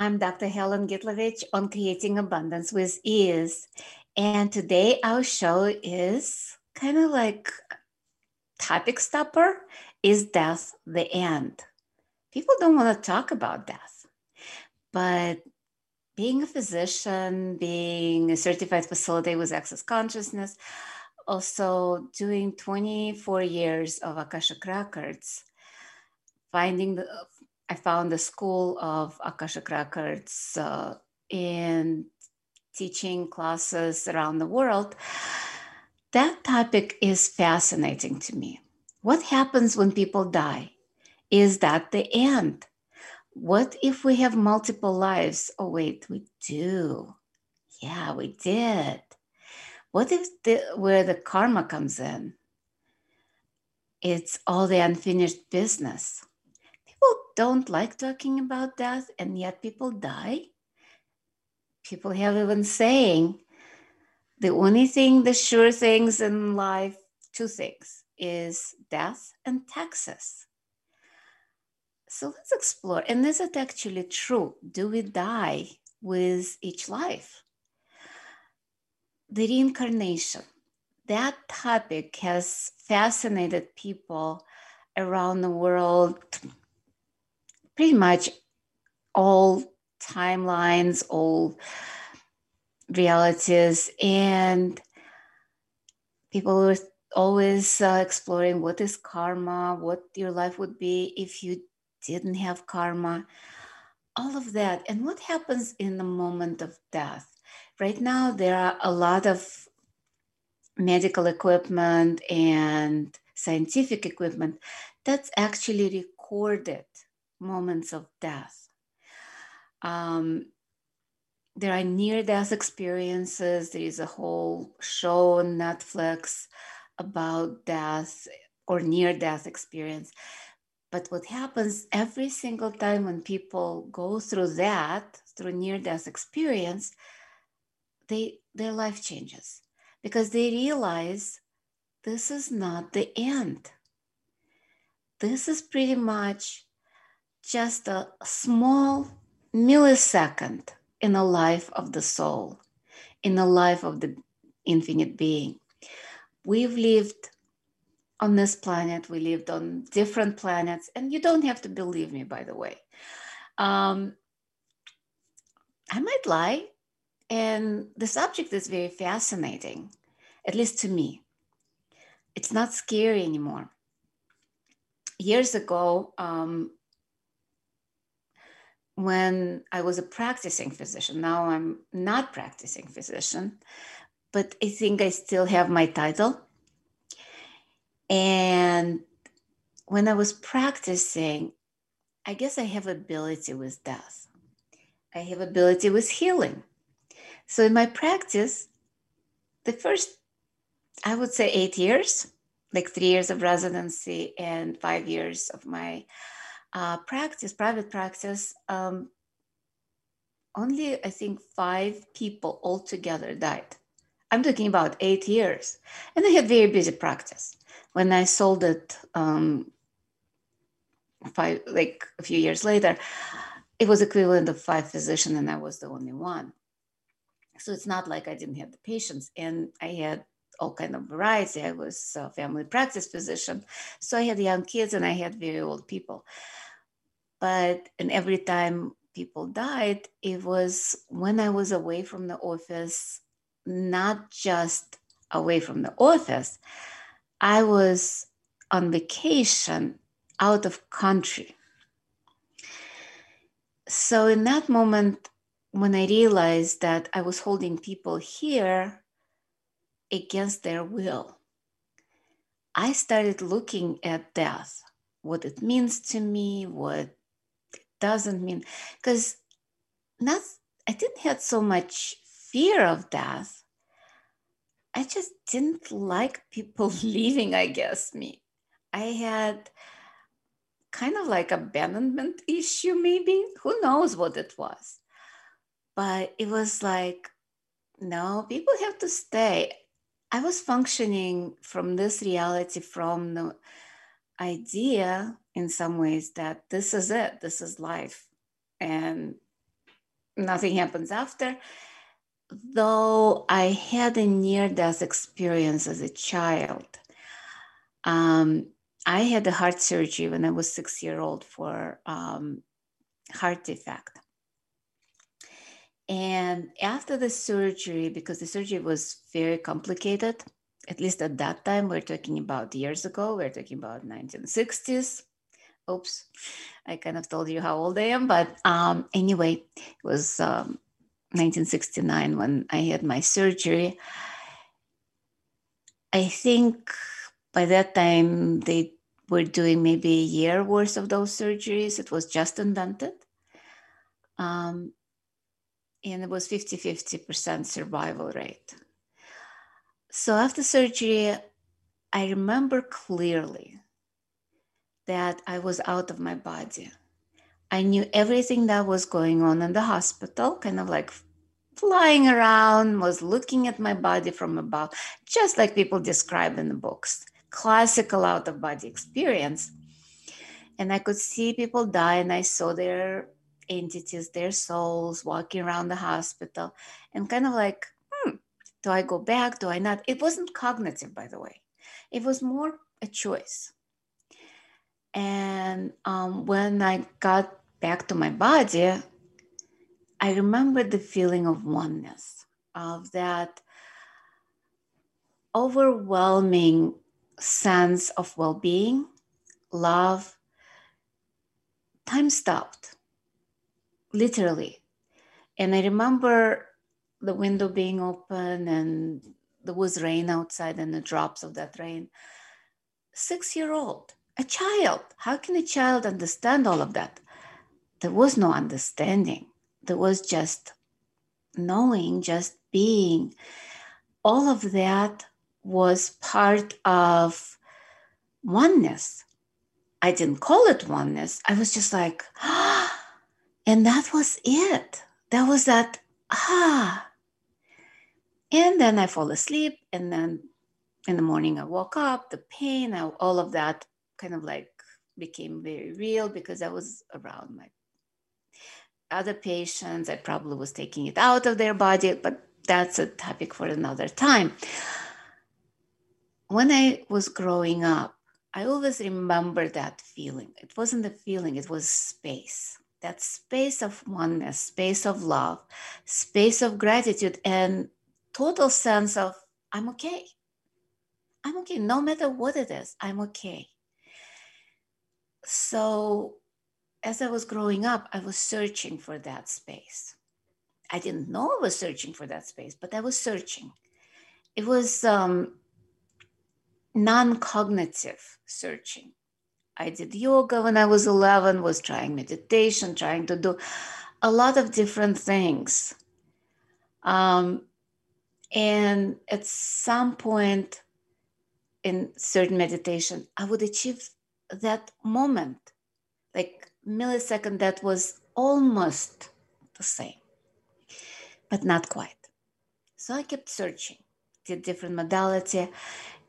I'm Dr. Helen Gitlovich on Creating Abundance with Ease. And today our show is kind of like topic stopper is death the end? People don't want to talk about death. But being a physician, being a certified facilitator with access consciousness, also doing 24 years of Akashic Records, finding the I found the school of Akashic Records uh, in teaching classes around the world. That topic is fascinating to me. What happens when people die? Is that the end? What if we have multiple lives? Oh, wait, we do. Yeah, we did. What if the, where the karma comes in? It's all the unfinished business don't like talking about death, and yet people die. People have even saying the only thing, the sure things in life, two things is death and taxes. So let's explore. And is it actually true? Do we die with each life? The reincarnation, that topic has fascinated people around the world pretty much all timelines, all realities, and people were always uh, exploring what is karma, what your life would be if you didn't have karma, all of that, and what happens in the moment of death. Right now, there are a lot of medical equipment and scientific equipment that's actually recorded moments of death. Um, there are near death experiences. There is a whole show on Netflix about death or near death experience. But what happens every single time when people go through that, through near death experience, they, their life changes because they realize this is not the end. This is pretty much just a small millisecond in the life of the soul, in the life of the infinite being. We've lived on this planet, we lived on different planets, and you don't have to believe me, by the way. Um, I might lie, and the subject is very fascinating, at least to me. It's not scary anymore. Years ago, um, when I was a practicing physician. Now I'm not practicing physician, but I think I still have my title. And when I was practicing, I guess I have ability with death. I have ability with healing. So in my practice, the first, I would say eight years, like three years of residency and five years of my uh, practice, private practice, um, only I think five people altogether died. I'm talking about eight years. And I had very busy practice. When I sold it um, five, like a few years later, it was equivalent of five physicians and I was the only one. So it's not like I didn't have the patients. And I had all kind of variety. I was a family practice physician. So I had young kids and I had very old people. But and every time people died, it was when I was away from the office, not just away from the office, I was on vacation out of country. So in that moment, when I realized that I was holding people here against their will, I started looking at death, what it means to me, what doesn't mean, because not I didn't have so much fear of death. I just didn't like people leaving, I guess me. I had kind of like abandonment issue, maybe. Who knows what it was? But it was like, no, people have to stay. I was functioning from this reality, from the idea in some ways that this is it, this is life, and nothing happens after. Though I had a near death experience as a child, um, I had a heart surgery when I was six year old for um, heart defect. And after the surgery, because the surgery was very complicated, at least at that time, we're talking about years ago, we're talking about 1960s. Oops, I kind of told you how old I am, but um, anyway, it was um, 1969 when I had my surgery. I think by that time they were doing maybe a year worth of those surgeries. It was just invented. Um, and it was 50 50% survival rate. So after surgery, I remember clearly that I was out of my body. I knew everything that was going on in the hospital, kind of like flying around, was looking at my body from above, just like people describe in the books classical out of body experience. And I could see people die, and I saw their entities, their souls walking around the hospital, and kind of like, hmm, do I go back? Do I not? It wasn't cognitive, by the way, it was more a choice. And um, when I got back to my body, I remember the feeling of oneness, of that overwhelming sense of well being, love, time stopped, literally. And I remember the window being open and there was rain outside and the drops of that rain. Six year old, a child. How can a child understand all of that? There was no understanding, there was just knowing, just being. All of that was part of oneness. I didn't call it oneness. I was just like, ah, and that was it. That was that, ah. And then I fall asleep, and then in the morning I woke up, the pain, all of that kind of like became very real because I was around my other patients. I probably was taking it out of their body, but that's a topic for another time when I was growing up, I always remember that feeling. It wasn't a feeling, it was space. That space of oneness, space of love, space of gratitude, and total sense of I'm okay. I'm okay. No matter what it is, I'm okay. So, as I was growing up, I was searching for that space. I didn't know I was searching for that space, but I was searching. It was um, non-cognitive searching. I did yoga when I was 11, was trying meditation, trying to do a lot of different things. Um, and at some point in certain meditation, I would achieve that moment, like millisecond that was almost the same, but not quite. So I kept searching, did different modality,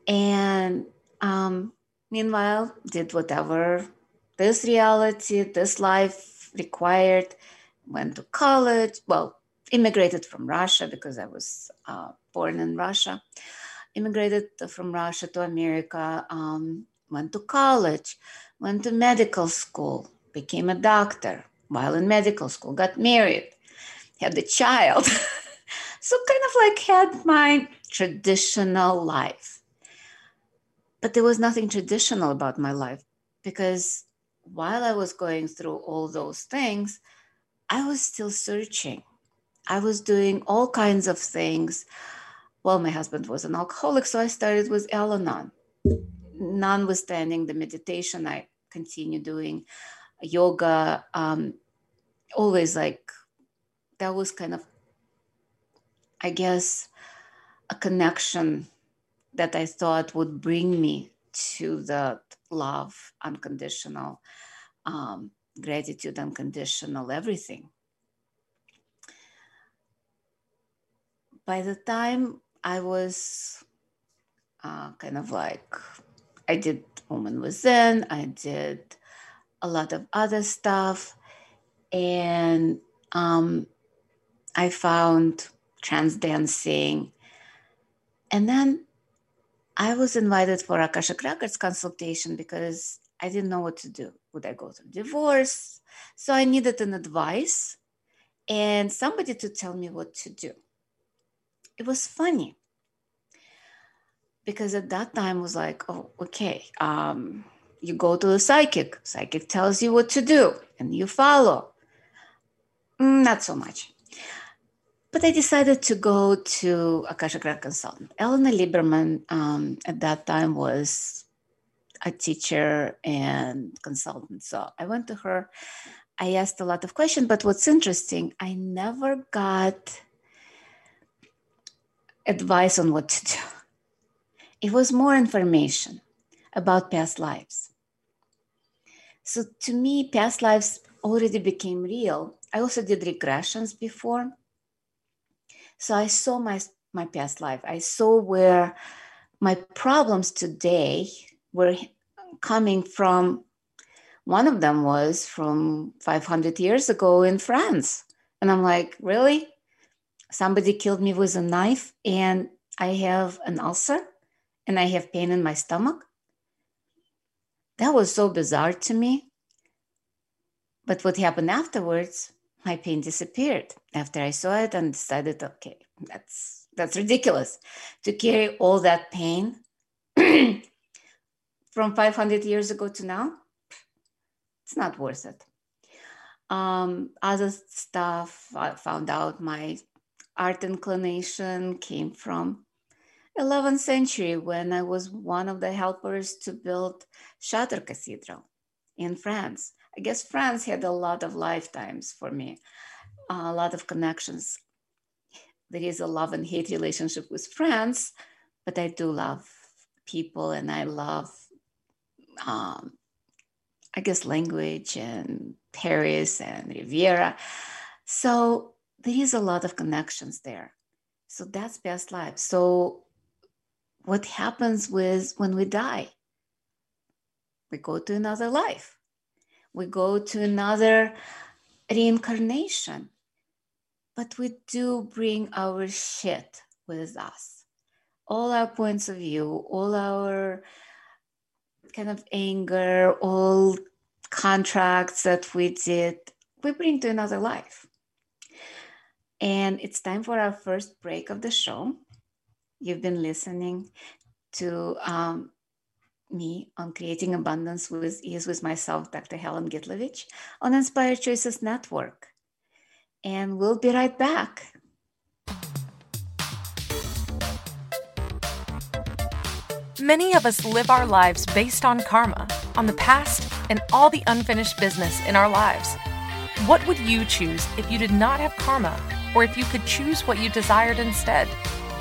and um, meanwhile did whatever this reality this life required went to college well immigrated from russia because i was uh, born in russia immigrated from russia to america um, went to college went to medical school became a doctor while in medical school got married had a child so kind of like had my traditional life but there was nothing traditional about my life because while I was going through all those things, I was still searching. I was doing all kinds of things. Well, my husband was an alcoholic, so I started with Al Anon. Notwithstanding the meditation, I continue doing yoga, um, always like that was kind of, I guess, a connection that I thought would bring me to the love, unconditional, um, gratitude, unconditional, everything. By the time I was uh, kind of like, I did Woman Within, I did a lot of other stuff, and um, I found trance dancing. And then I was invited for Akashic Records consultation because I didn't know what to do. Would I go through divorce? So I needed an advice and somebody to tell me what to do. It was funny because at that time was like, oh, okay, um, you go to the psychic. Psychic tells you what to do and you follow. Mm, not so much. But I decided to go to Akashic Record consultant. Elena Lieberman um, at that time was a teacher and consultant. So I went to her. I asked a lot of questions, but what's interesting, I never got advice on what to do. It was more information about past lives. So to me, past lives already became real. I also did regressions before. So I saw my, my past life. I saw where my problems today were coming from. One of them was from 500 years ago in France. And I'm like, really? Somebody killed me with a knife and I have an ulcer and I have pain in my stomach? That was so bizarre to me. But what happened afterwards my pain disappeared after I saw it and decided, okay, that's that's ridiculous to carry all that pain from 500 years ago to now. It's not worth it. Um, other stuff I found out my art inclination came from 11th century when I was one of the helpers to build Chartres Cathedral in France. I guess France had a lot of lifetimes for me, a lot of connections. There is a love and hate relationship with France, but I do love people and I love, um, I guess, language and Paris and Riviera. So there is a lot of connections there. So that's past life. So what happens with when we die? We go to another life we go to another reincarnation. But we do bring our shit with us. All our points of view, all our kind of anger, all contracts that we did, we bring to another life. And it's time for our first break of the show. You've been listening to um, me on creating abundance with ease with myself, Dr. Helen Gitlovich, on Inspired Choices Network. And we'll be right back. Many of us live our lives based on karma, on the past, and all the unfinished business in our lives. What would you choose if you did not have karma, or if you could choose what you desired instead?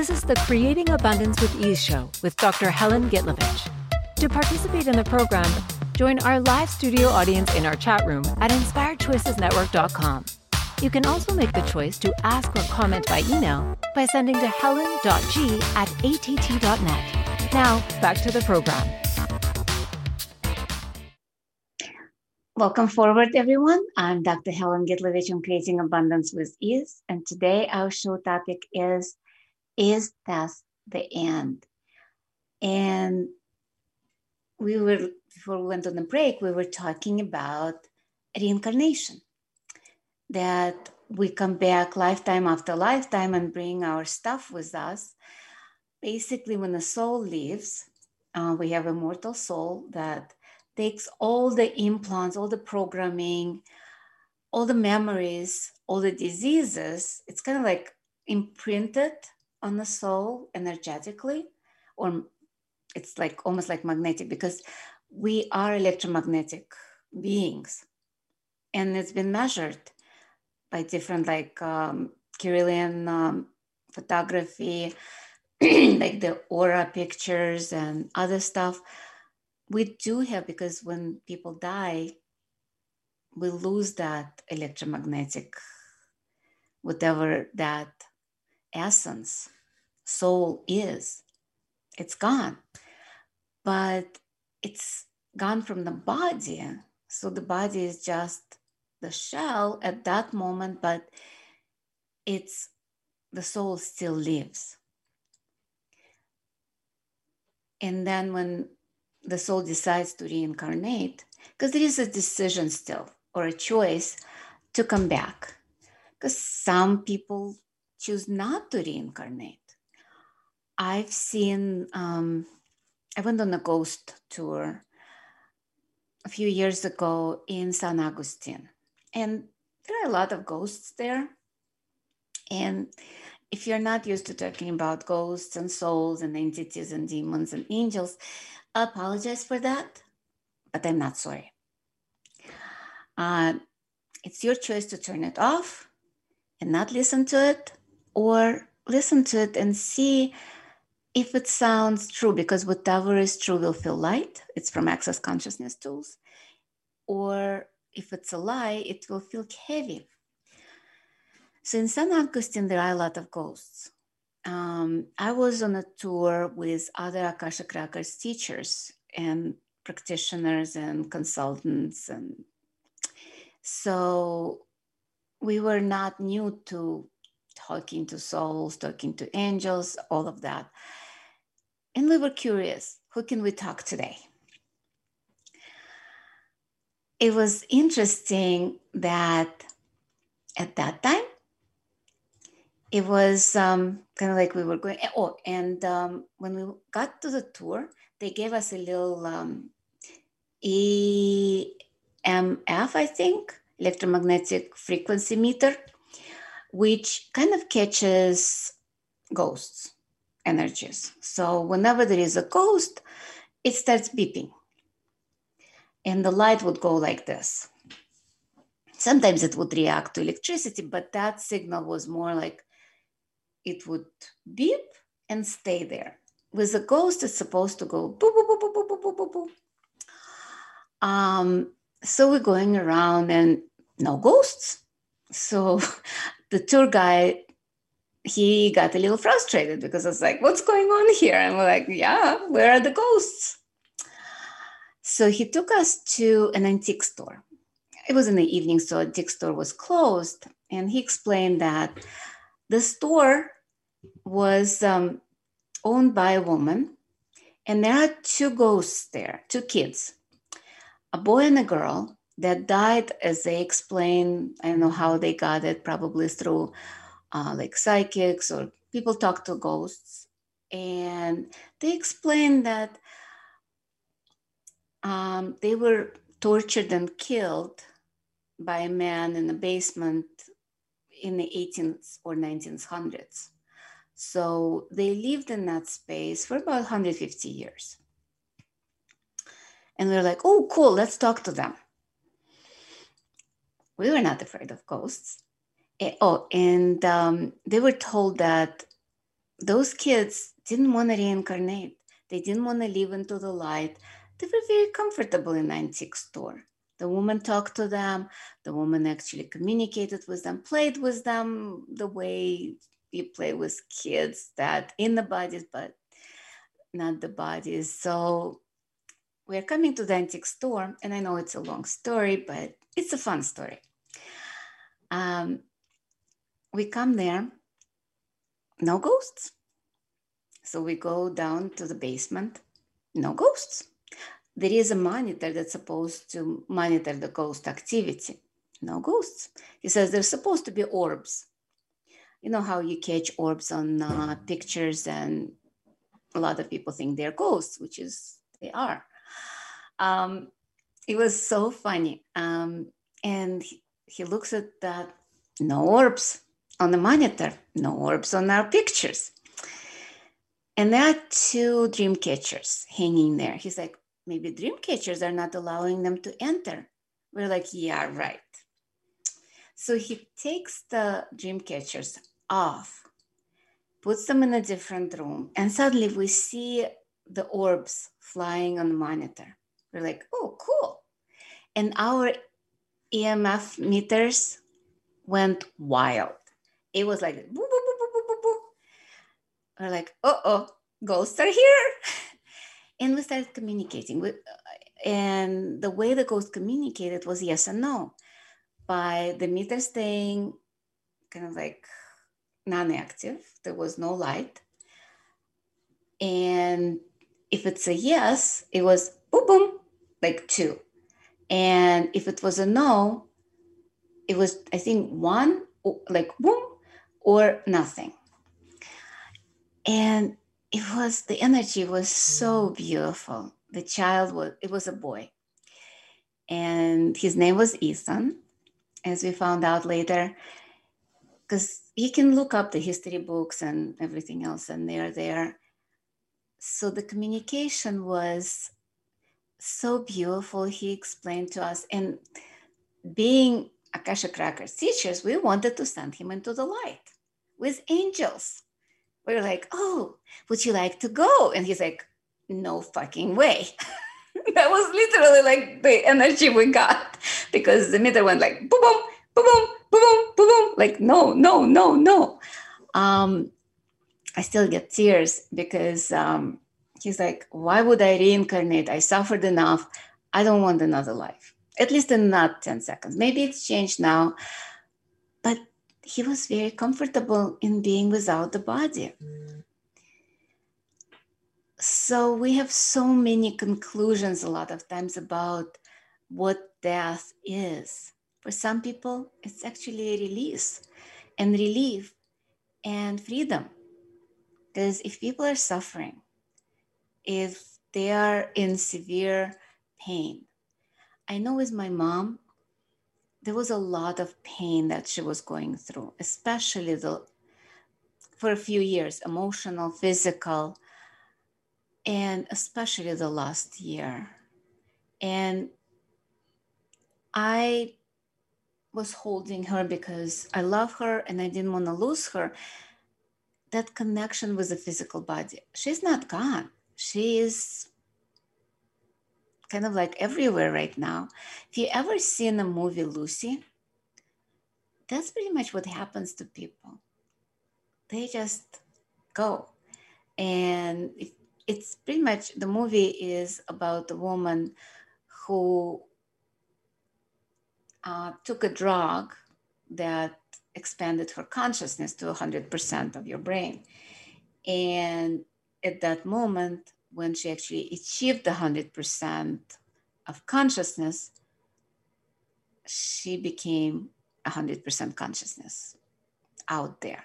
This is the Creating Abundance with Ease show with Dr. Helen Gitlovich. To participate in the program, join our live studio audience in our chat room at inspiredchoicesnetwork.com. You can also make the choice to ask or comment by email by sending to helen.g at att.net. Now, back to the program. Welcome forward, everyone. I'm Dr. Helen Gitlovich on Creating Abundance with Ease, and today our show topic is Is Death the End? And we were, before we went on the break, we were talking about reincarnation that we come back lifetime after lifetime and bring our stuff with us. Basically, when the soul leaves, uh, we have a mortal soul that takes all the implants, all the programming, all the memories, all the diseases. It's kind of like imprinted on the soul energetically, or it's like almost like magnetic because we are electromagnetic beings. And it's been measured by different like um, um, photography, like the aura pictures and other stuff. We do have because when people die, we lose that electromagnetic, whatever that essence, soul is. It's gone, but it's gone from the body. So the body is just the shell at that moment, but it's the soul still lives. And then when the soul decides to reincarnate, because there is a decision still or a choice to come back, because some people choose not to reincarnate. I've seen, um, I went on a ghost tour a few years ago in San Agustin. And there are a lot of ghosts there. And if you're not used to talking about ghosts and souls and entities and demons and angels, I apologize for that, but I'm not sorry. Uh, it's your choice to turn it off and not listen to it, or listen to it and see if it sounds true, because whatever is true will feel light. It's from Access Consciousness Tools. Or if it's a lie, it will feel heavy. So in San Agustin, there are a lot of ghosts. Um, I was on a tour with other Akashic Records teachers and practitioners and consultants. And so we were not new to talking to souls, talking to angels, all of that. And we were curious who can we talk today? it was interesting that at that time it was um, kind of like we were going oh and um, when we got to the tour they gave us a little um, emf i think electromagnetic frequency meter which kind of catches ghosts energies so whenever there is a ghost it starts beeping and the light would go like this. Sometimes it would react to electricity, but that signal was more like it would beep and stay there. With a ghost, it's supposed to go boop, boop, boop, boop, boop, boop, boop, boop. Um, so we're going around and no ghosts. So the tour guide, he got a little frustrated because I was like, what's going on here? And we're like, yeah, where are the ghosts? So he took us to an antique store. It was in the evening, so antique store was closed. And he explained that the store was um, owned by a woman, and there are two ghosts there, two kids, a boy and a girl that died as they explain, I don't know how they got it, probably through uh, like psychics or people talk to ghosts. And they explain that um, they were tortured and killed by a man in a basement in the 18th or 1900s. So they lived in that space for about 150 years. And we're like, oh, cool, let's talk to them. We were not afraid of ghosts. Eh, oh, and um, they were told that those kids didn't want to reincarnate. They didn't want to live into the light. They were very comfortable in antique store. The woman talked to them. The woman actually communicated with them, played with them the way you play with kids that in the bodies, but not the bodies. So we're coming to the antique store, and I know it's a long story, but it's a fun story. Um, we come there, no ghosts. So we go down to the basement, no ghosts. There is a monitor that's supposed to monitor the ghost activity, no ghosts. He says there's supposed to be orbs you know how you catch orbs on uh, pictures and a lot of people think they're ghosts which is they are um, it was so funny um, and he, looks at that no orbs on the monitor no orbs on our pictures and there are two dream catchers hanging there he's like maybe dream catchers are not allowing them to enter we're like yeah right so he takes the dream catchers off, puts them in a different room, and suddenly we see the orbs flying on the monitor. We're like, oh, cool. And our EMF meters went wild. It was like, boo, boo, boo, boo, boo, boo, boo. We're like, uh oh, ghosts are here. and we started communicating. With, and the way the ghost communicated was yes and no. By the meter staying kind of like non-active there was no light and if it's a yes it was boom boom like two and if it was a no it was i think one like boom or nothing. And it was the energy was so beautiful. The child was it was a boy. And his name was ethan as we found out later because you can look up the history books and everything else, and they're there. So the communication was so beautiful. He explained to us, and being Akashic Records teachers, we wanted to send him into the light with angels. We were like, "Oh, would you like to go?" And he's like, "No fucking way." that was literally like the energy we got because the meter went like boom, boom, boom, boom, boom, boom, boom, like no, no, no, no. Um, I still get tears because um, he's like, why would I reincarnate? I suffered enough. I don't want another life. At least in not 10 seconds. Maybe it's changed now. But he was very comfortable in being without the body. So we have so many conclusions a lot of times about what death is. For some people, it's actually a release and relief and freedom. Because if people are suffering, if they are in severe pain, I know with my mom, there was a lot of pain that she was going through, especially the for a few years, emotional, physical, and especially the last year. And I was holding her because I love her and I didn't want to lose her. That connection with the physical body. She's not gone. She is kind of like everywhere right now. If you ever seen the movie Lucy, that's pretty much what happens to people. They just go. And it's pretty much the movie is about the woman who uh, took a drug that expanded her consciousness to 100% of your brain. And at that moment, when she actually achieved the 100% of consciousness, she became 100% consciousness out there.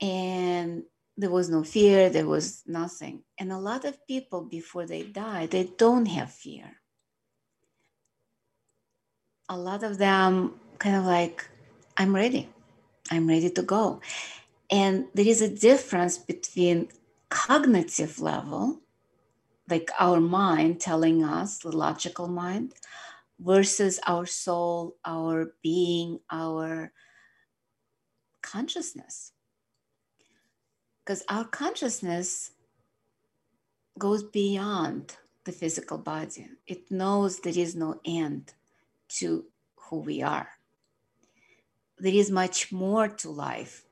And there was no fear, there was nothing. And a lot of people, before they die, they don't have fear a lot of them kind of like, I'm ready. I'm ready to go. And there is a difference between cognitive level, like our mind telling us, the logical mind, versus our soul, our being, our consciousness. Because our consciousness goes beyond the physical body, it knows there is no end to who we are. There is much more to life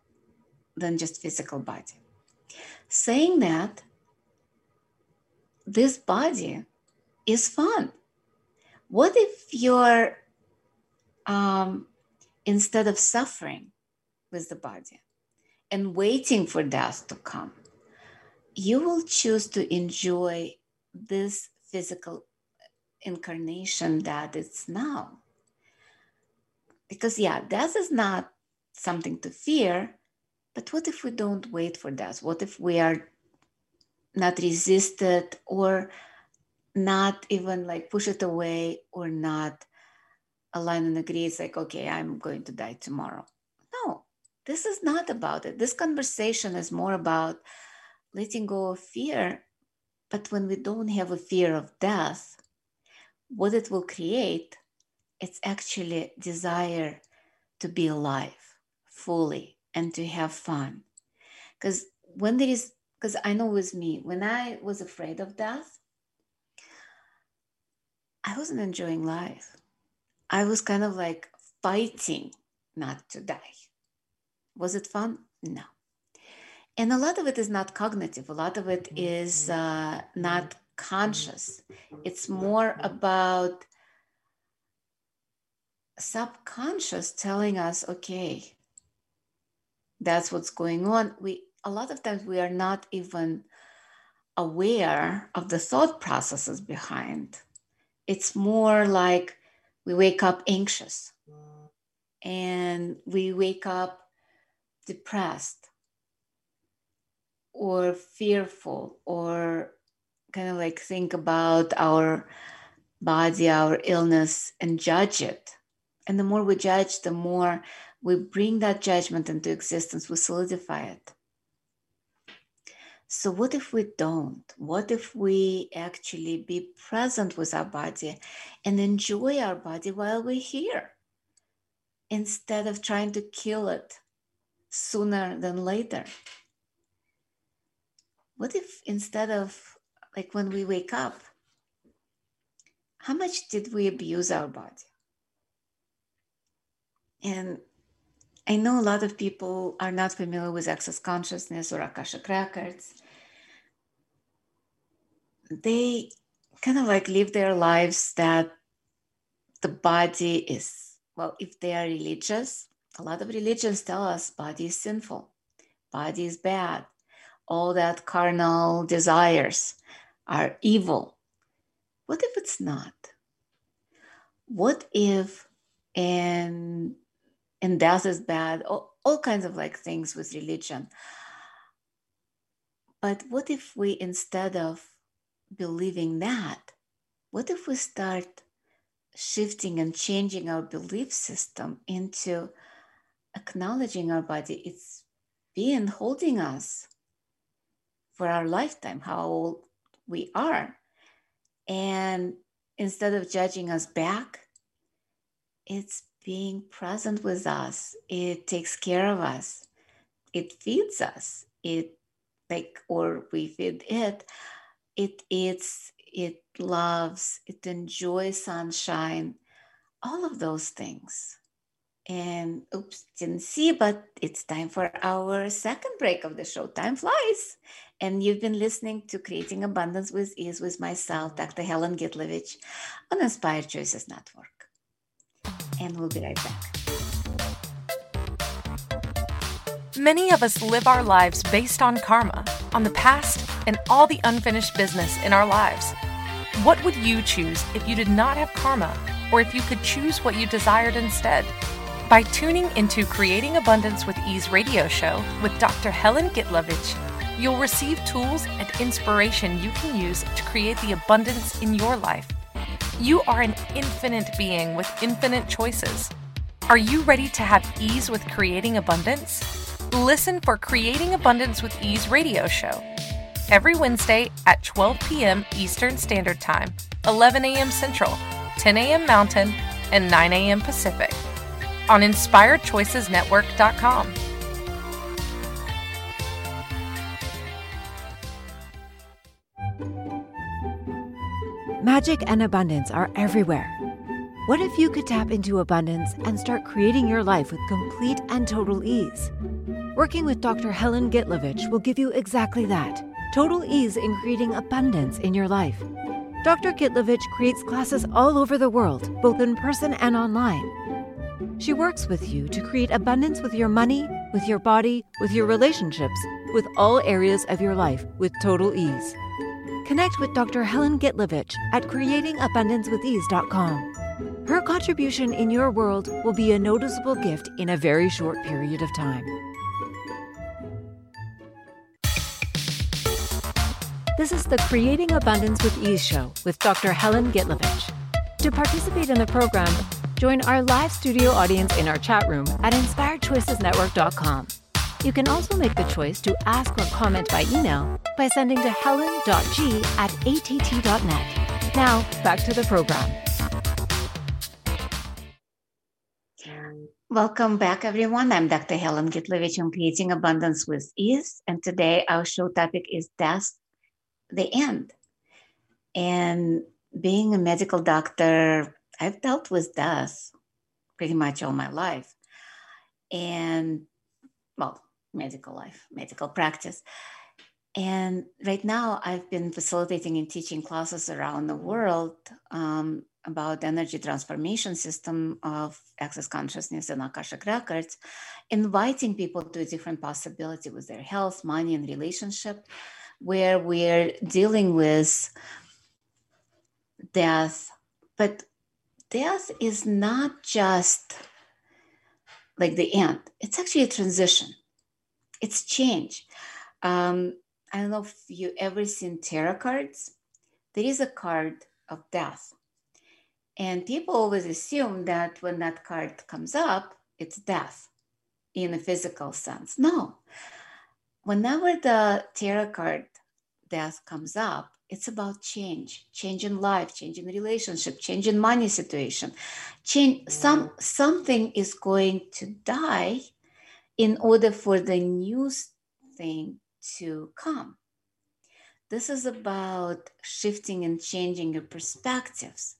than just physical body. Saying that, this body is fun. What if you're, um, instead of suffering with the body and waiting for death to come, you will choose to enjoy this physical incarnation that it's now. Because, yeah, death is not something to fear, but what if we don't wait for death? What if we are not resisted or not even like push it away or not align and agree? It's like, okay, I'm going to die tomorrow. No, this is not about it. This conversation is more about letting go of fear. But when we don't have a fear of death, what it will create, it's actually desire to be alive fully and to have fun. Because when there is, because I know with me, when I was afraid of death, I wasn't enjoying life. I was kind of like fighting not to die. Was it fun? No. And a lot of it is not cognitive, a lot of it mm-hmm. is mm-hmm. uh, not mm-hmm. conscious. It's more about subconscious telling us, okay, that's what's going on we a lot of times we are not even aware of the thought processes behind it's more like we wake up anxious and we wake up depressed or fearful or kind of like think about our body, our illness, and judge it. And the more we judge, the more we bring that judgment into existence, we solidify it. So, what if we don't? What if we actually be present with our body and enjoy our body while we're here instead of trying to kill it sooner than later? What if instead of like when we wake up, how much did we abuse our body? And I know a lot of people are not familiar with access consciousness or Akashic records. They kind of like live their lives that the body is, well, if they are religious, a lot of religions tell us body is sinful, body is bad, all that carnal desires are evil. What if it's not? What if and and death is bad, all, all kinds of like things with religion. But what if we, instead of believing that, what if we start shifting and changing our belief system into acknowledging our body? It's being holding us for our lifetime, how old we are. And instead of judging us back, it's being present with us. It takes care of us. It feeds us. It like or we feed it. It eats, it loves, it enjoys sunshine, all of those things. And oops, didn't see, but it's time for our second break of the show. Time flies. And you've been listening to Creating Abundance with Ease with myself, Dr. Helen Gitlovich, on Inspired Choices Network and we'll be right back. Many of us live our lives based on karma, on the past, and all the unfinished business in our lives. What would you choose if you did not have karma, or if you could choose what you desired instead? By tuning into Creating Abundance with Ease radio show with Dr. Helen Gitlovich, you'll receive tools and inspiration you can use to create the abundance in your life you are an infinite being with infinite choices. Are you ready to have ease with creating abundance? Listen for Creating Abundance with Ease radio show every Wednesday at 12 p.m. Eastern Standard Time, 11 a.m. Central, 10 a.m. Mountain, and 9 a.m. Pacific on InspiredChoicesNetwork.com. Magic and abundance are everywhere. What if you could tap into abundance and start creating your life with complete and total ease? Working with Dr. Helen Gitlovich will give you exactly that total ease in creating abundance in your life. Dr. Gitlovich creates classes all over the world, both in person and online. She works with you to create abundance with your money, with your body, with your relationships, with all areas of your life with total ease. Connect with Dr. Helen Gitlovich at creatingabundancewithease.com. Her contribution in your world will be a noticeable gift in a very short period of time. This is the Creating Abundance with Ease show with Dr. Helen Gitlovich. To participate in the program, join our live studio audience in our chat room at inspiredchoicesnetwork.com. You can also make the choice to ask or comment by email by sending to helen.g at att.net. Now, back to the program. Welcome back, everyone. I'm Dr. Helen Gitlovich on Creating Abundance with Ease. And today our show topic is death the end. And being a medical doctor, I've dealt with death pretty much all my life. And medical life, medical practice. And right now, I've been facilitating and teaching classes around the world um, about energy transformation system of access consciousness and Akashic records, inviting people to a different possibility with their health, money, and relationship where we're dealing with death, but death is not just like the end, it's actually a transition, it's change. Um, I don't know if you ever seen tarot cards. There is a card of death. And people always assume that when that card comes up, it's death in a physical sense. No. Whenever the tarot card death comes up, it's about change, change in life, change in relationship, change in money situation. Change some something is going to die in order for the new thing to come. This is about shifting and changing your perspectives.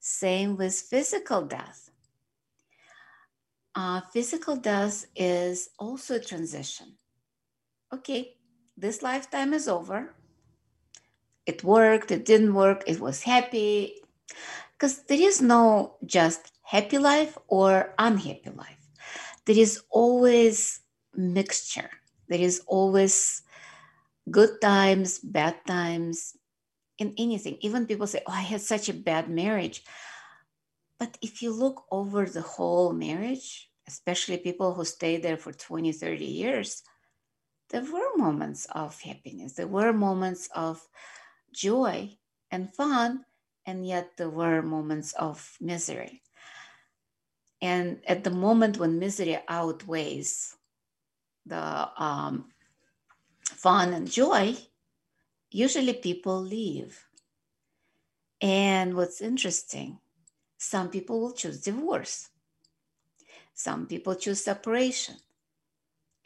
Same with physical death. Uh, physical death is also a transition. Okay, this lifetime is over it worked, it didn't work, it was happy. Because there is no just happy life or unhappy life. There is always mixture. There is always good times, bad times, in anything. Even people say, Oh, I had such a bad marriage. But if you look over the whole marriage, especially people who stay there for 20, 30 years, there were moments of happiness. There were moments of joy and fun, and yet there were moments of misery. And at the moment when misery outweighs the um, fun and joy, usually people leave. And what's interesting, some people will choose divorce, some people choose separation,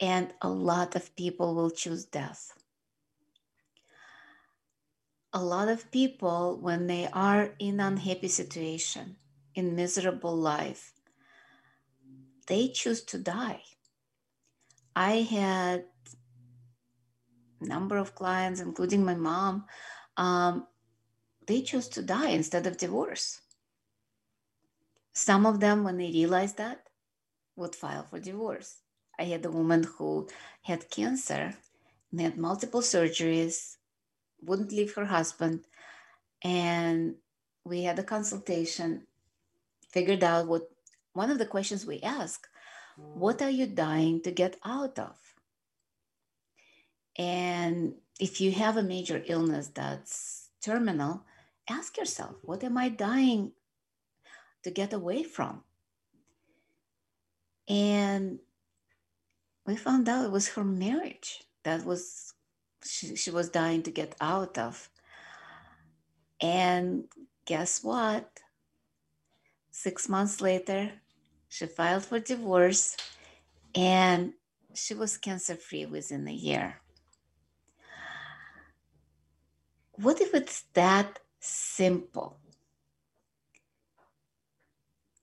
and a lot of people will choose death. A lot of people when they are in unhappy situation in miserable life they choose to die i had a number of clients including my mom um, they chose to die instead of divorce some of them when they realized that would file for divorce i had a woman who had cancer and had multiple surgeries wouldn't leave her husband. And we had a consultation, figured out what one of the questions we ask what mm. are you dying to get out of? And if you have a major illness that's terminal, ask yourself, what am I dying to get away from? And we found out it was her marriage that was she, she was dying to get out of. And guess what? Six months later, she filed for divorce and she was cancer free within a year. What if it's that simple?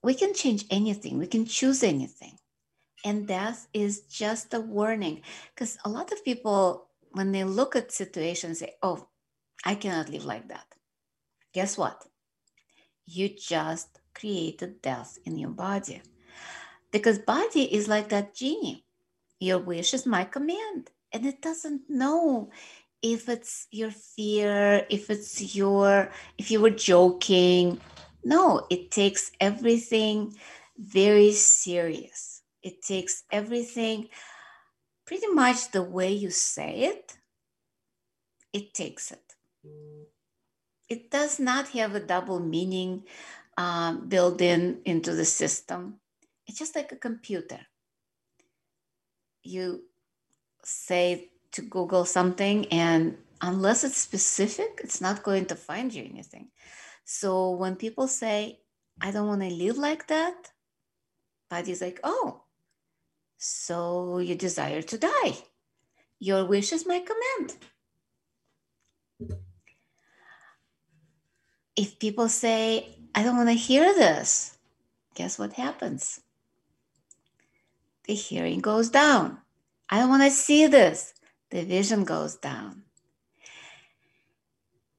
We can change anything, we can choose anything. And death is just a warning. Because a lot of people, when they look at situations, say, oh, I cannot live like that. Guess what? You just created death in your body. Because body is like that genie. Your wish is my command. And it doesn't know if it's your fear, if it's your, if you were joking. No, it takes everything very serious. It takes everything pretty much the way you say it, it takes it. It does not have a double meaning um, built in into the system. It's just like a computer. You say to Google something, and unless it's specific, it's not going to find you anything. So when people say, I don't want to live like that, body's like, oh, so you desire to die. Your wish is my command. If people say, I don't want to hear this, guess what happens? The hearing goes down. I don't want to see this the vision goes down.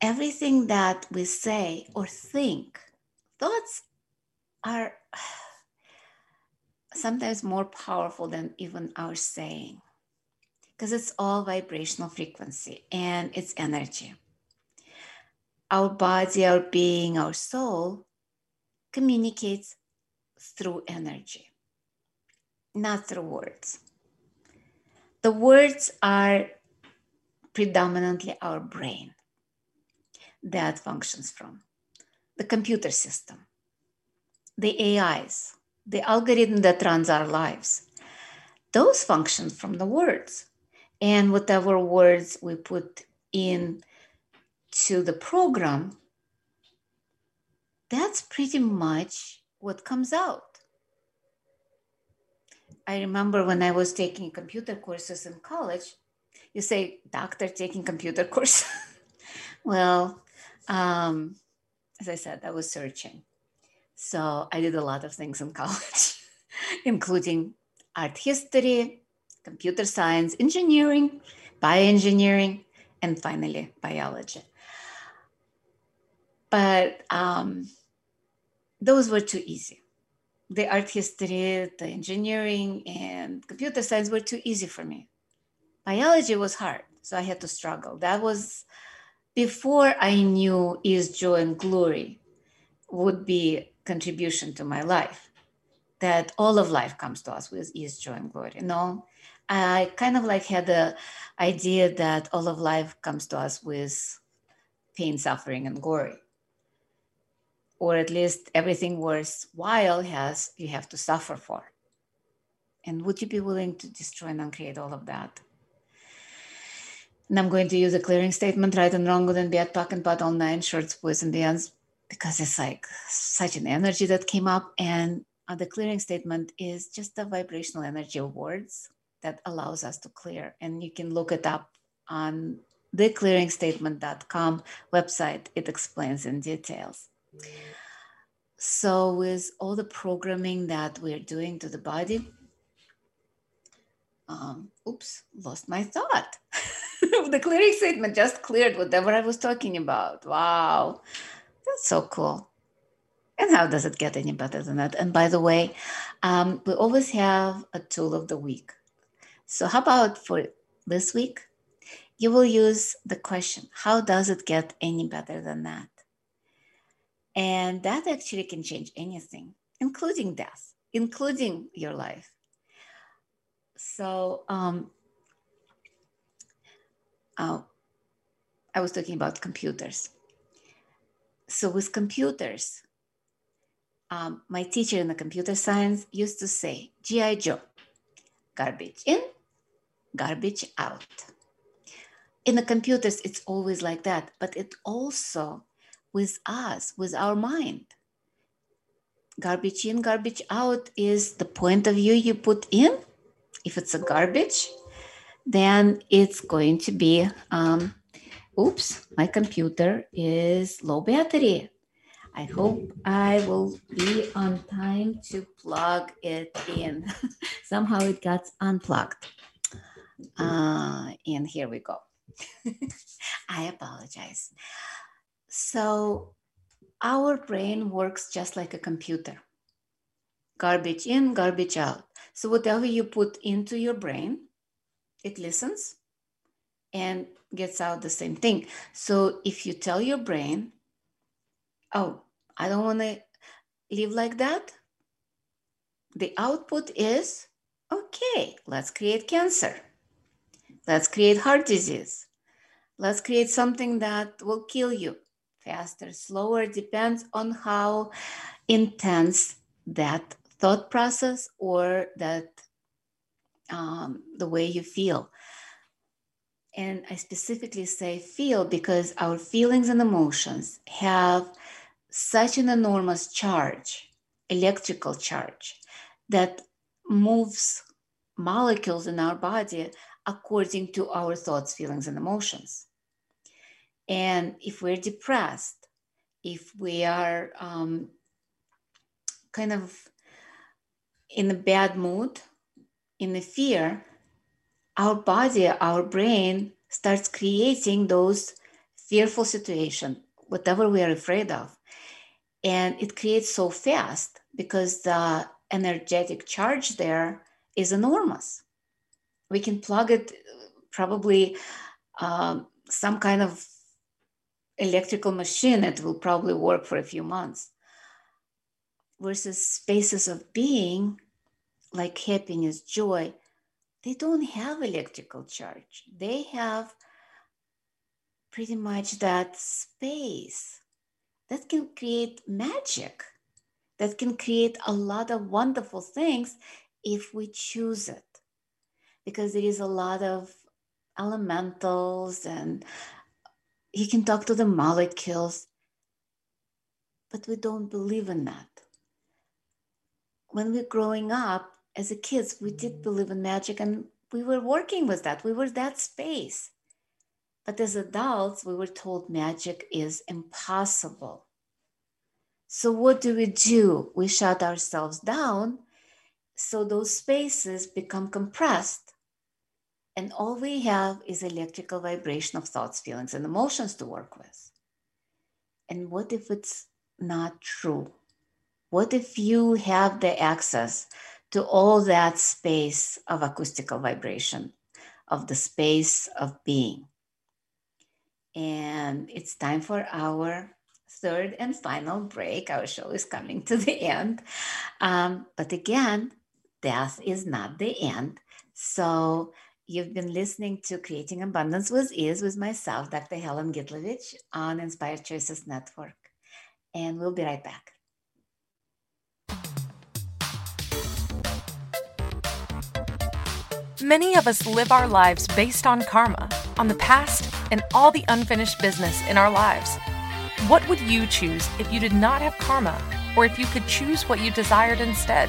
Everything that we say or think, thoughts are sometimes more powerful than even our saying because it's all vibrational frequency and it's energy. Our body, our being, our soul communicates through energy, not through words the words are predominantly our brain that functions from the computer system, the AIs, the algorithm that runs our lives. Those function from the words. And whatever words we put in to the program, that's pretty much what comes out. I remember when I was taking computer courses in college, you say, doctor taking computer course. well, um, as I said, I was searching. So I did a lot of things in college, including art history, computer science, engineering, bioengineering, and finally biology. But um, those were too easy the art history, the engineering, and computer science were too easy for me. Biology was hard, so I had to struggle. That was before I knew is joy and glory would be contribution to my life. That all of life comes to us with is joy and glory. No, I kind of like had the idea that all of life comes to us with pain, suffering, and glory or at least everything worthwhile has you have to suffer for. And would you be willing to destroy and uncreate all of that? And I'm going to use a clearing statement, right and wrong, good and bad, talk and pot, all nine shorts, boys and beyonds, because it's like such an energy that came up. And uh, the clearing statement is just a vibrational energy of words that allows us to clear. And you can look it up on the theclearingstatement.com website. It explains in details. So, with all the programming that we're doing to the body, um, oops, lost my thought. the clearing statement just cleared whatever I was talking about. Wow, that's so cool. And how does it get any better than that? And by the way, um, we always have a tool of the week. So, how about for this week? You will use the question How does it get any better than that? And that actually can change anything, including death, including your life. So, um, uh, I was talking about computers. So, with computers, um, my teacher in the computer science used to say, G.I. Joe, garbage in, garbage out. In the computers, it's always like that, but it also with us, with our mind. Garbage in, garbage out is the point of view you put in. If it's a garbage, then it's going to be, um, oops, my computer is low battery. I hope I will be on time to plug it in. Somehow it got unplugged. Uh, and here we go. I apologize. So, our brain works just like a computer garbage in, garbage out. So, whatever you put into your brain, it listens and gets out the same thing. So, if you tell your brain, oh, I don't want to live like that. The output is okay, let's create cancer. Let's create heart disease. Let's create something that will kill you faster, slower, depends on how intense that thought process or that um, the way you feel. And I specifically say feel because our feelings and emotions have such an enormous charge, electrical charge, that moves molecules in our body according to our thoughts, feelings, and emotions. And if we're depressed, if we are um, kind of in a bad mood, in a fear, our body, our brain starts creating those fearful situations, whatever we are afraid of. And it creates so fast because the energetic charge there is enormous. We can plug it probably um, some kind of electrical machine that will probably work for a few months versus spaces of being like happiness joy they don't have electrical charge they have pretty much that space that can create magic, that can create a lot of wonderful things if we choose it. Because there is a lot of elementals and you can talk to the molecules, but we don't believe in that. When we're growing up as a kids, we did believe in magic and we were working with that. We were that space. But as adults, we were told magic is impossible. So, what do we do? We shut ourselves down so those spaces become compressed. And all we have is electrical vibration of thoughts, feelings, and emotions to work with. And what if it's not true? What if you have the access to all that space of acoustical vibration, of the space of being? And it's time for our third and final break. Our show is coming to the end. Um, but again, death is not the end. So you've been listening to Creating Abundance with Ease with myself, Dr. Helen Gitlovich on Inspired Choices Network. And we'll be right back. Many of us live our lives based on karma, on the past, and all the unfinished business in our lives. What would you choose if you did not have karma, or if you could choose what you desired instead?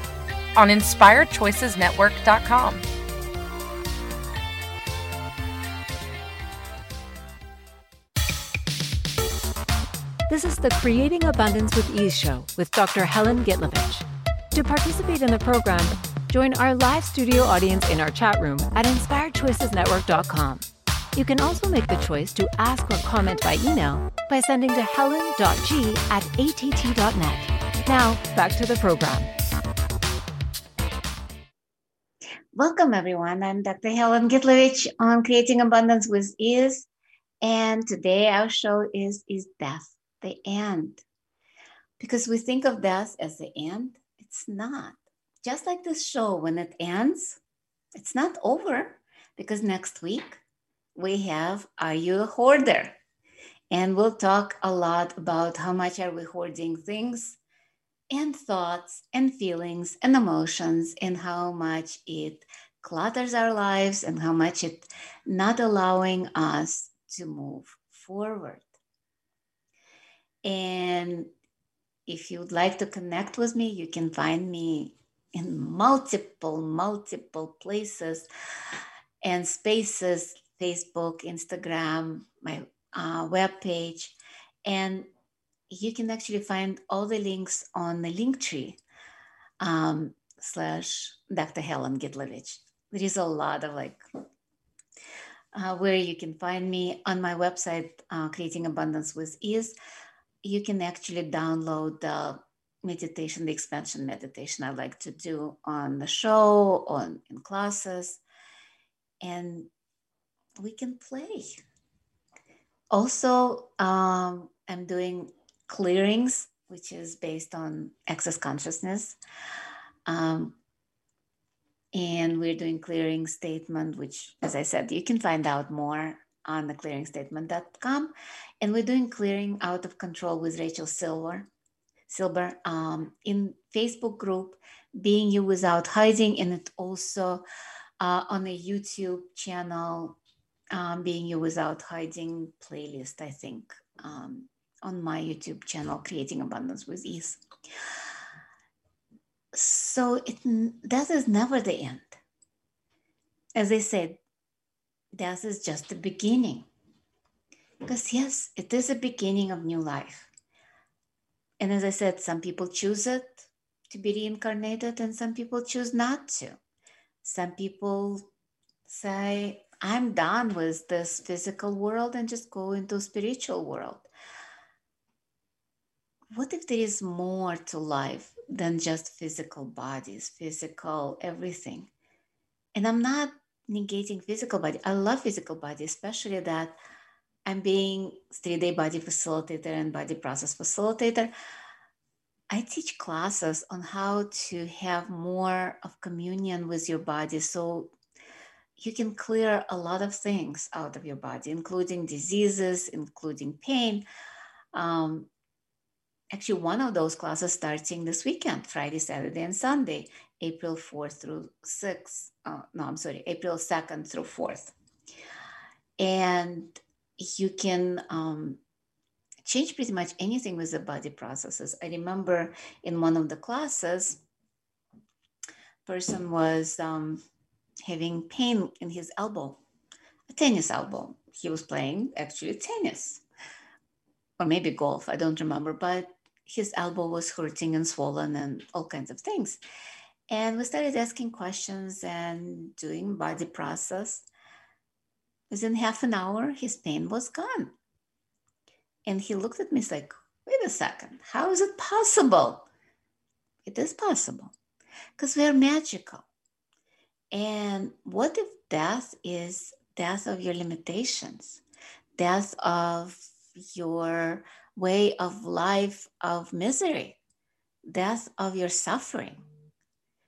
on InspiredChoicesNetwork.com. This is the Creating Abundance with Ease show with Dr. Helen Gitlovich. To participate in the program, join our live studio audience in our chat room at InspiredChoicesNetwork.com. You can also make the choice to ask or comment by email by sending to helen.g at att.net. Now, back to the program. Welcome, everyone. I'm Dr. Helen Gitlovich on Creating Abundance with Ease. And today our show is Is Death the End? Because we think of death as the end, it's not. Just like this show, when it ends, it's not over because next week we have Are You a Hoarder? And we'll talk a lot about how much are we hoarding things and thoughts and feelings and emotions and how much it clutters our lives and how much it not allowing us to move forward. And if you'd like to connect with me, you can find me in multiple, multiple places and spaces Facebook, Instagram, my uh, webpage. And you can actually find all the links on the Linktree um, slash Dr. Helen Gitlovich. There is a lot of like uh, where you can find me on my website, uh, Creating Abundance with Ease. You can actually download the meditation, the expansion meditation I like to do on the show, on in classes, and we can play. Also, um, I'm doing clearings, which is based on access consciousness. Um, and we're doing clearing statement, which, as I said, you can find out more on the clearingstatement.com. And we're doing clearing out of control with Rachel Silver, Silver um, in Facebook group, Being You Without Hiding, and it also uh, on a YouTube channel, um, Being You Without Hiding playlist, I think, um, on my YouTube channel, Creating Abundance with Ease. So it that is never the end. As i said death is just the beginning. Because yes it is a beginning of new life. And as i said some people choose it to be reincarnated and some people choose not to. Some people say i'm done with this physical world and just go into spiritual world what if there is more to life than just physical bodies, physical everything? And I'm not negating physical body. I love physical body, especially that I'm being three-day body facilitator and body process facilitator. I teach classes on how to have more of communion with your body so you can clear a lot of things out of your body, including diseases, including pain. Um, actually one of those classes starting this weekend, Friday, Saturday, and Sunday, April 4th through 6th. Uh, no, I'm sorry, April 2nd through 4th. And you can um, change pretty much anything with the body processes. I remember in one of the classes, person was um, having pain in his elbow, a tennis elbow. He was playing actually tennis or maybe golf, I don't remember, but his elbow was hurting and swollen and all kinds of things. And we started asking questions and doing body process. Within half an hour, his pain was gone. And he looked at me, he's like, wait a second, how is it possible? It is possible because we are magical. And what if death is death of your limitations, death of your way of life of misery, death of your suffering.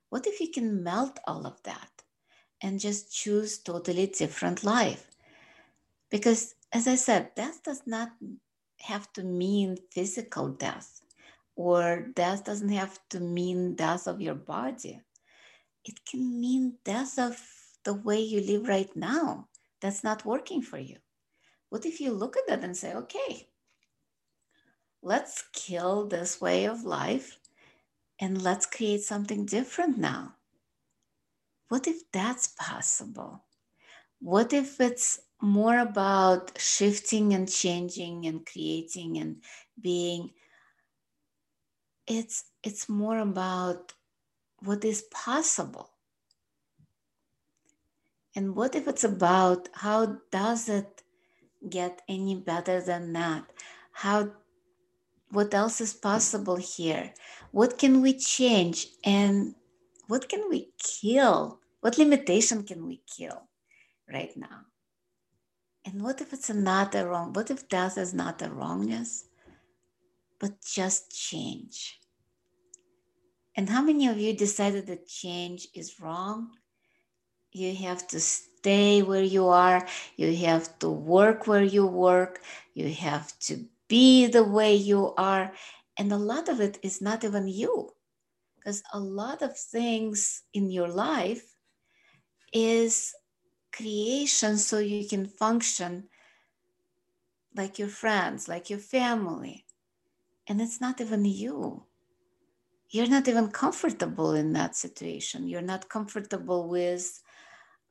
What if you can melt all of that and just choose totally different life? Because as I said, death does not have to mean physical death or death doesn't have to mean death of your body. It can mean death of the way you live right now that's not working for you. What if you look at that and say, okay, let's kill this way of life and let's create something different now. What if that's possible? What if it's more about shifting and changing and creating and being it's it's more about what is possible and what if it's about how does it get any better than that how what else is possible here? What can we change? And what can we kill? What limitation can we kill right now? And what if it's not a wrong? What if death is not a wrongness, but just change? And how many of you decided that change is wrong? You have to stay where you are. You have to work where you work. You have to be the way you are. And a lot of it is not even you, because a lot of things in your life is creation so you can function like your friends, like your family. And it's not even you. You're not even comfortable in that situation. You're not comfortable with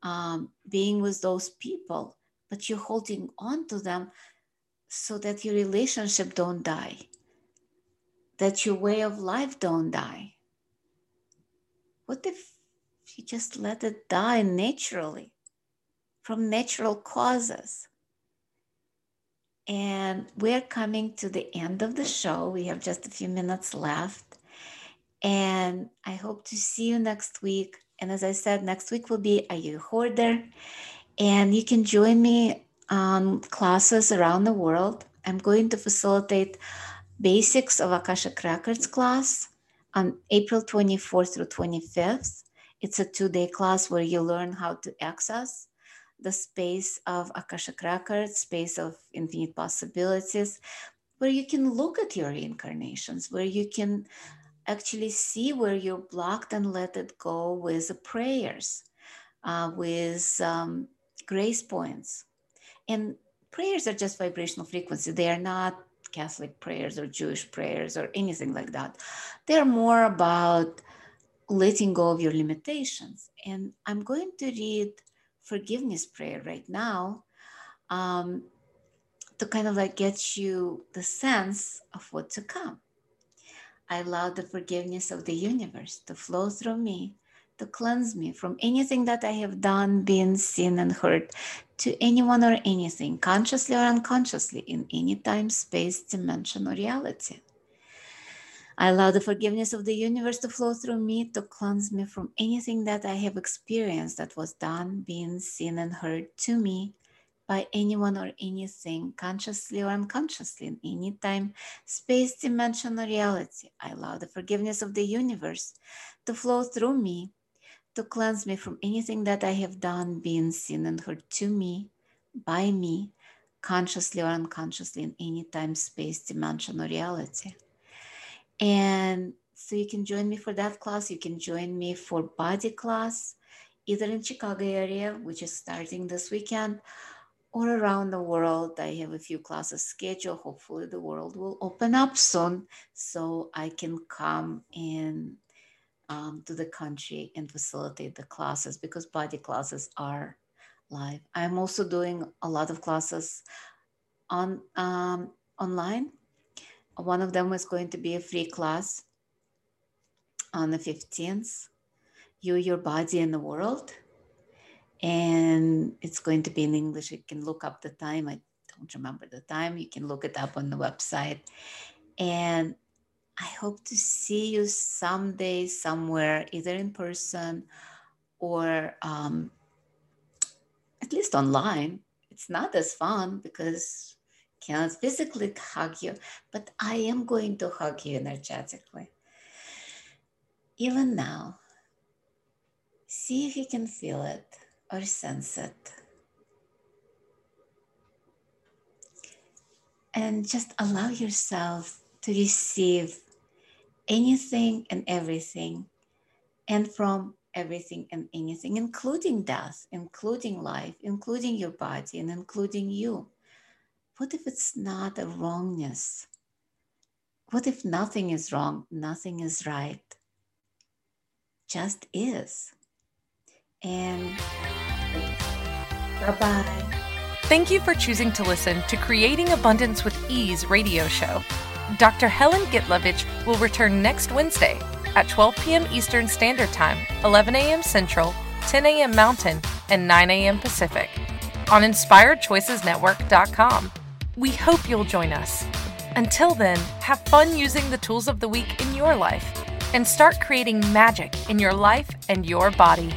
um, being with those people, but you're holding on to them so that your relationship don't die, that your way of life don't die. What if you just let it die naturally? from natural causes. And we're coming to the end of the show. We have just a few minutes left. And I hope to see you next week. And as I said, next week will be Are You Hoarder? And you can join me on classes around the world. I'm going to facilitate Basics of Akashic Records class on April 24th through 25th. It's a two day class where you learn how to access the space of Akashic Records, space of infinite possibilities, where you can look at your reincarnations, where you can actually see where you're blocked and let it go with prayers, uh, with um, grace points. And prayers are just vibrational frequency. They are not Catholic prayers or Jewish prayers or anything like that. They're more about letting go of your limitations. And I'm going to read forgiveness prayer right now um, to kind of like get you the sense of what to come. I allow the forgiveness of the universe to flow through me, to cleanse me from anything that I have done, been, seen, and heard to anyone or anything, consciously or unconsciously, in any time, space, dimension, or reality. I allow the forgiveness of the universe to flow through me to cleanse me from anything that I have experienced that was done, been, seen, and heard to me by anyone or anything, consciously or unconsciously, in any time, space, dimension, or reality. I allow the forgiveness of the universe to flow through me to cleanse me from anything that I have done, been, seen, and heard to me, by me, consciously or unconsciously, in any time, space, dimension, or reality. And so you can join me for that class. You can join me for body class, either in Chicago area, which is starting this weekend, or around the world. I have a few classes scheduled. Hopefully the world will open up soon so I can come in um, to the country and facilitate the classes because body classes are live. I'm also doing a lot of classes on um, online one of them is going to be a free class on the 15th You, Your Body, and the World. And it's going to be in English. You can look up the time. I don't remember the time. You can look it up on the website. And I hope to see you someday, somewhere, either in person or um, at least online. It's not as fun because cannot physically hug you, but I am going to hug you energetically. Even now, see if you can feel it or sense it. And just allow yourself to receive anything and everything, and from everything and anything, including death, including life, including your body, and including you. What if it's not a wrongness? What if nothing is wrong, nothing is right? Just is. And bye bye. Thank you for choosing to listen to Creating Abundance with Ease radio show. Dr. Helen Gitlovich will return next Wednesday at 12 p.m. Eastern Standard Time, 11 a.m. Central, 10 a.m. Mountain, and 9 a.m. Pacific on InspiredChoicesNetwork.com. We hope you'll join us. Until then, have fun using the tools of the week in your life and start creating magic in your life and your body.